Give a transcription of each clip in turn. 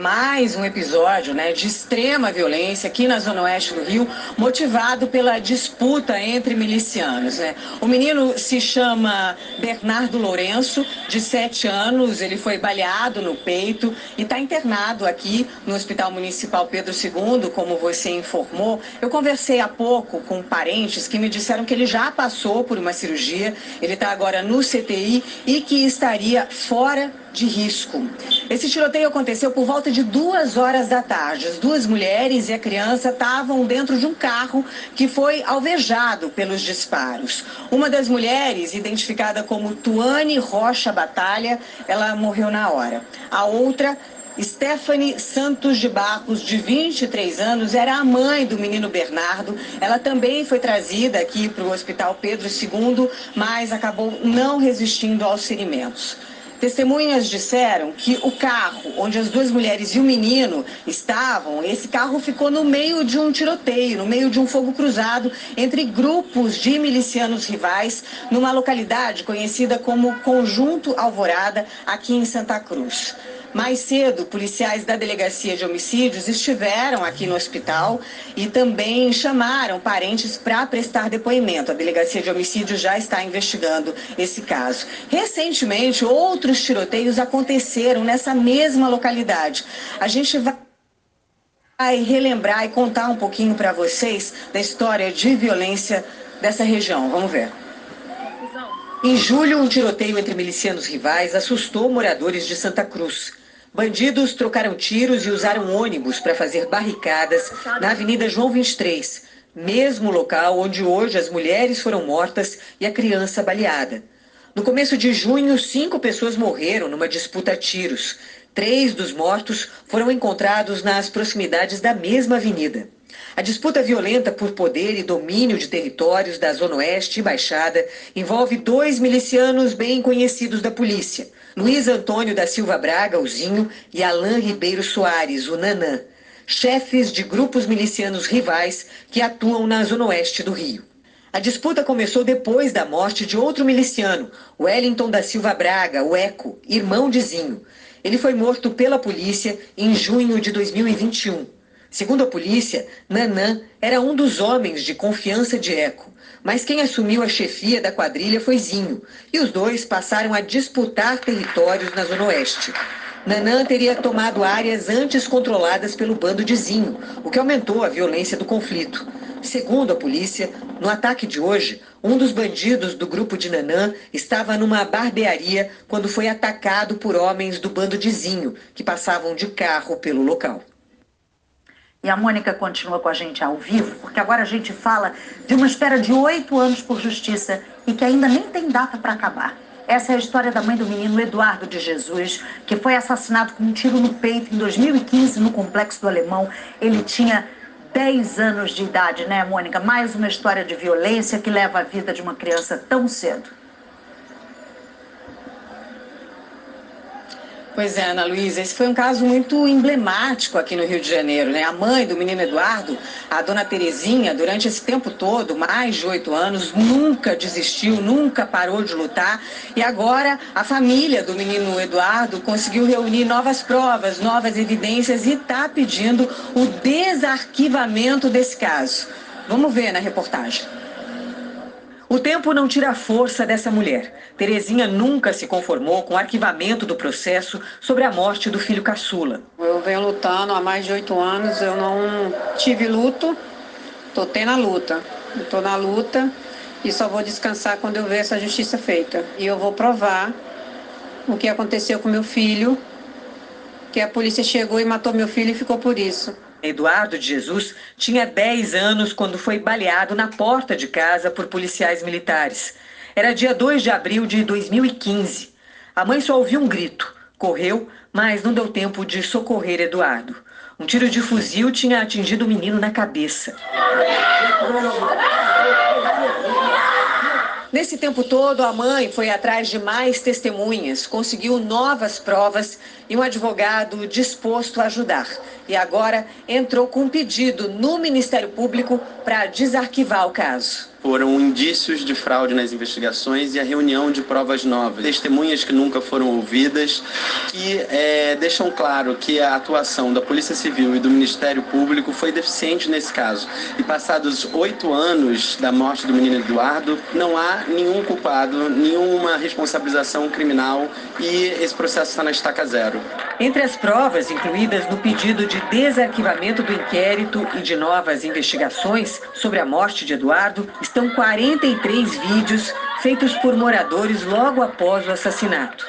Mais um episódio né, de extrema violência aqui na Zona Oeste do Rio, motivado pela disputa entre milicianos. Né? O menino se chama Bernardo Lourenço, de 7 anos, ele foi baleado no peito e está internado aqui no Hospital Municipal Pedro II, como você informou. Eu conversei há pouco com parentes que me disseram que ele já passou por uma cirurgia, ele está agora no CTI e que estaria fora de risco. Esse tiroteio aconteceu por volta de duas horas da tarde. As duas mulheres e a criança estavam dentro de um carro que foi alvejado pelos disparos. Uma das mulheres, identificada como Tuane Rocha Batalha, ela morreu na hora. A outra Stephanie Santos de Barros, de 23 anos, era a mãe do menino Bernardo. Ela também foi trazida aqui para o Hospital Pedro II, mas acabou não resistindo aos ferimentos. Testemunhas disseram que o carro onde as duas mulheres e o menino estavam, esse carro ficou no meio de um tiroteio, no meio de um fogo cruzado entre grupos de milicianos rivais, numa localidade conhecida como Conjunto Alvorada, aqui em Santa Cruz. Mais cedo, policiais da Delegacia de Homicídios estiveram aqui no hospital e também chamaram parentes para prestar depoimento. A Delegacia de Homicídios já está investigando esse caso. Recentemente, outros tiroteios aconteceram nessa mesma localidade. A gente vai relembrar e contar um pouquinho para vocês da história de violência dessa região. Vamos ver. Em julho, um tiroteio entre milicianos rivais assustou moradores de Santa Cruz. Bandidos trocaram tiros e usaram ônibus para fazer barricadas na Avenida João 23, mesmo local onde hoje as mulheres foram mortas e a criança baleada. No começo de junho, cinco pessoas morreram numa disputa a tiros. Três dos mortos foram encontrados nas proximidades da mesma avenida. A disputa violenta por poder e domínio de territórios da Zona Oeste e Baixada envolve dois milicianos bem conhecidos da polícia, Luiz Antônio da Silva Braga, o Zinho, e Alain Ribeiro Soares, o Nanã, chefes de grupos milicianos rivais que atuam na Zona Oeste do Rio. A disputa começou depois da morte de outro miliciano, Wellington da Silva Braga, o Eco, irmão de Zinho. Ele foi morto pela polícia em junho de 2021. Segundo a polícia, Nanã era um dos homens de confiança de Eco, mas quem assumiu a chefia da quadrilha foi Zinho, e os dois passaram a disputar territórios na Zona Oeste. Nanã teria tomado áreas antes controladas pelo bando de Zinho, o que aumentou a violência do conflito. Segundo a polícia, no ataque de hoje, um dos bandidos do grupo de Nanã estava numa barbearia quando foi atacado por homens do bando de Zinho, que passavam de carro pelo local. E a Mônica continua com a gente ao vivo, porque agora a gente fala de uma espera de oito anos por justiça e que ainda nem tem data para acabar. Essa é a história da mãe do menino Eduardo de Jesus, que foi assassinado com um tiro no peito em 2015 no Complexo do Alemão. Ele tinha 10 anos de idade, né, Mônica? Mais uma história de violência que leva a vida de uma criança tão cedo. Pois é, Ana Luísa, esse foi um caso muito emblemático aqui no Rio de Janeiro, né? A mãe do menino Eduardo, a dona Terezinha, durante esse tempo todo, mais de oito anos, nunca desistiu, nunca parou de lutar. E agora a família do menino Eduardo conseguiu reunir novas provas, novas evidências e está pedindo o desarquivamento desse caso. Vamos ver na reportagem. O tempo não tira a força dessa mulher. Terezinha nunca se conformou com o arquivamento do processo sobre a morte do filho caçula. Eu venho lutando há mais de oito anos, eu não tive luto, estou tendo a luta. Estou na luta e só vou descansar quando eu ver essa justiça feita. E eu vou provar o que aconteceu com meu filho, que a polícia chegou e matou meu filho e ficou por isso. Eduardo de Jesus tinha 10 anos quando foi baleado na porta de casa por policiais militares. Era dia 2 de abril de 2015. A mãe só ouviu um grito, correu, mas não deu tempo de socorrer Eduardo. Um tiro de fuzil tinha atingido o menino na cabeça. Nesse tempo todo, a mãe foi atrás de mais testemunhas, conseguiu novas provas e um advogado disposto a ajudar. E agora entrou com um pedido no Ministério Público para desarquivar o caso foram indícios de fraude nas investigações e a reunião de provas novas, testemunhas que nunca foram ouvidas, que é, deixam claro que a atuação da Polícia Civil e do Ministério Público foi deficiente nesse caso. E passados oito anos da morte do menino Eduardo, não há nenhum culpado, nenhuma responsabilização criminal e esse processo está na estaca zero. Entre as provas incluídas no pedido de desarquivamento do inquérito e de novas investigações sobre a morte de Eduardo, estão 43 vídeos feitos por moradores logo após o assassinato.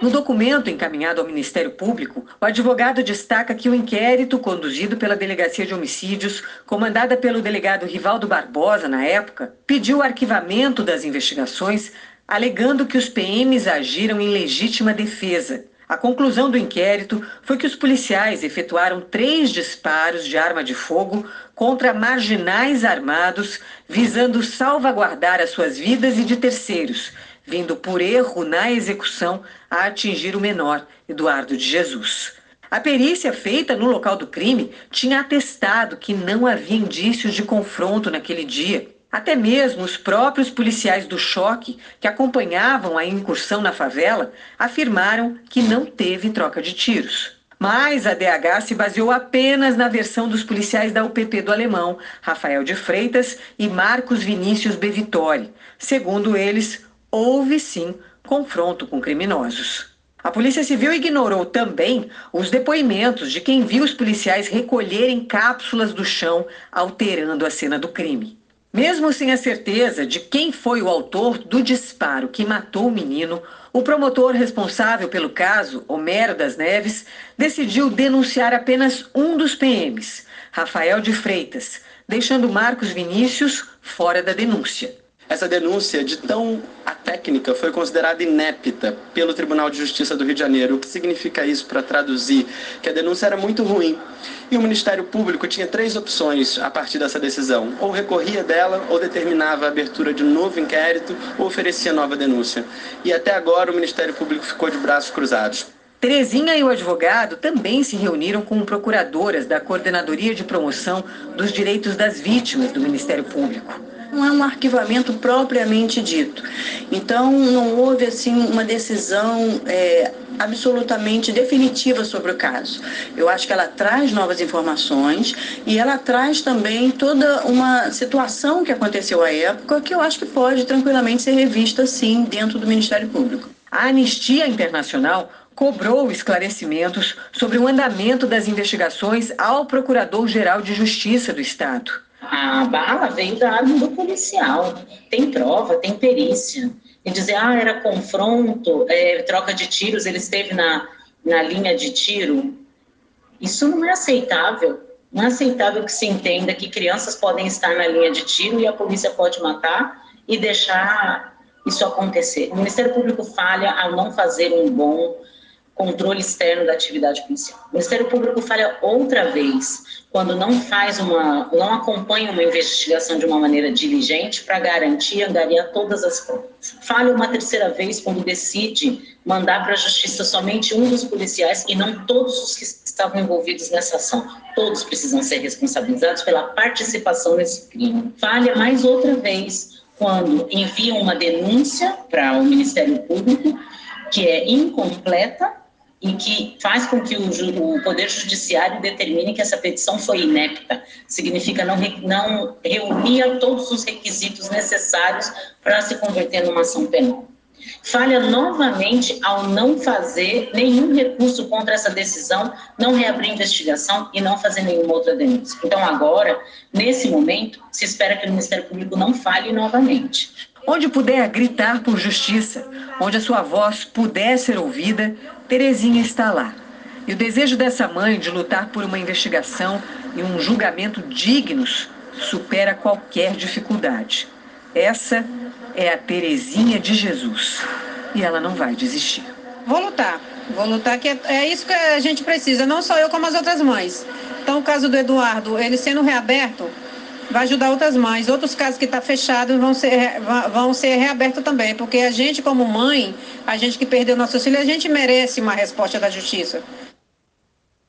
No documento encaminhado ao Ministério Público, o advogado destaca que o inquérito conduzido pela Delegacia de Homicídios, comandada pelo delegado Rivaldo Barbosa na época, pediu o arquivamento das investigações alegando que os PMs agiram em legítima defesa. A conclusão do inquérito foi que os policiais efetuaram três disparos de arma de fogo contra marginais armados, visando salvaguardar as suas vidas e de terceiros, vindo por erro na execução a atingir o menor, Eduardo de Jesus. A perícia feita no local do crime tinha atestado que não havia indícios de confronto naquele dia. Até mesmo os próprios policiais do choque que acompanhavam a incursão na favela afirmaram que não teve troca de tiros. Mas a DH se baseou apenas na versão dos policiais da UPP do Alemão, Rafael de Freitas e Marcos Vinícius Bevitori. Segundo eles, houve sim confronto com criminosos. A Polícia Civil ignorou também os depoimentos de quem viu os policiais recolherem cápsulas do chão, alterando a cena do crime. Mesmo sem a certeza de quem foi o autor do disparo que matou o menino, o promotor responsável pelo caso, Homero das Neves, decidiu denunciar apenas um dos PMs, Rafael de Freitas, deixando Marcos Vinícius fora da denúncia. Essa denúncia de tão técnica foi considerada inépita pelo Tribunal de Justiça do Rio de Janeiro. O que significa isso para traduzir? Que a denúncia era muito ruim. E o Ministério Público tinha três opções a partir dessa decisão: ou recorria dela, ou determinava a abertura de um novo inquérito, ou oferecia nova denúncia. E até agora o Ministério Público ficou de braços cruzados. Terezinha e o advogado também se reuniram com procuradoras da Coordenadoria de Promoção dos Direitos das Vítimas do Ministério Público não é um arquivamento propriamente dito. Então, não houve assim uma decisão é, absolutamente definitiva sobre o caso. Eu acho que ela traz novas informações e ela traz também toda uma situação que aconteceu à época que eu acho que pode tranquilamente ser revista, sim, dentro do Ministério Público. A Anistia Internacional cobrou esclarecimentos sobre o andamento das investigações ao Procurador-Geral de Justiça do Estado. A bala veio da arma do policial. Tem prova, tem perícia. E dizer, ah, era confronto, é, troca de tiros, ele esteve na, na linha de tiro. Isso não é aceitável. Não é aceitável que se entenda que crianças podem estar na linha de tiro e a polícia pode matar e deixar isso acontecer. O Ministério Público falha ao não fazer um bom controle externo da atividade policial. O Ministério Público falha outra vez quando não faz uma, não acompanha uma investigação de uma maneira diligente para garantir angariar todas as provas. Falha uma terceira vez quando decide mandar para a justiça somente um dos policiais e não todos os que estavam envolvidos nessa ação. Todos precisam ser responsabilizados pela participação nesse crime. Falha mais outra vez quando envia uma denúncia para o Ministério Público que é incompleta e que faz com que o, o, Poder Judiciário determine que essa petição foi inepta. Significa não, não reunir todos os requisitos necessários para se converter numa ação penal. Falha novamente ao não fazer nenhum recurso contra essa decisão, não reabrir investigação e não fazer nenhuma outra denúncia. Então, agora, nesse momento, se espera que o Ministério Público não fale novamente. Onde puder gritar por justiça, onde a sua voz puder ser ouvida, Terezinha está lá. E o desejo dessa mãe de lutar por uma investigação e um julgamento dignos supera qualquer dificuldade. Essa é a Terezinha de Jesus. E ela não vai desistir. Vou lutar. Vou lutar, que é, é isso que a gente precisa, não só eu, como as outras mães. Então, o caso do Eduardo, ele sendo reaberto, vai ajudar outras mães. Outros casos que estão tá fechados vão ser, vão ser reabertos também, porque a gente, como mãe, a gente que perdeu nossos filhos, a gente merece uma resposta da justiça.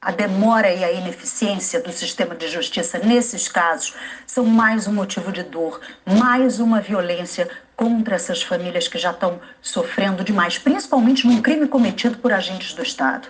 A demora e a ineficiência do sistema de justiça nesses casos são mais um motivo de dor, mais uma violência contra essas famílias que já estão sofrendo demais, principalmente num crime cometido por agentes do Estado.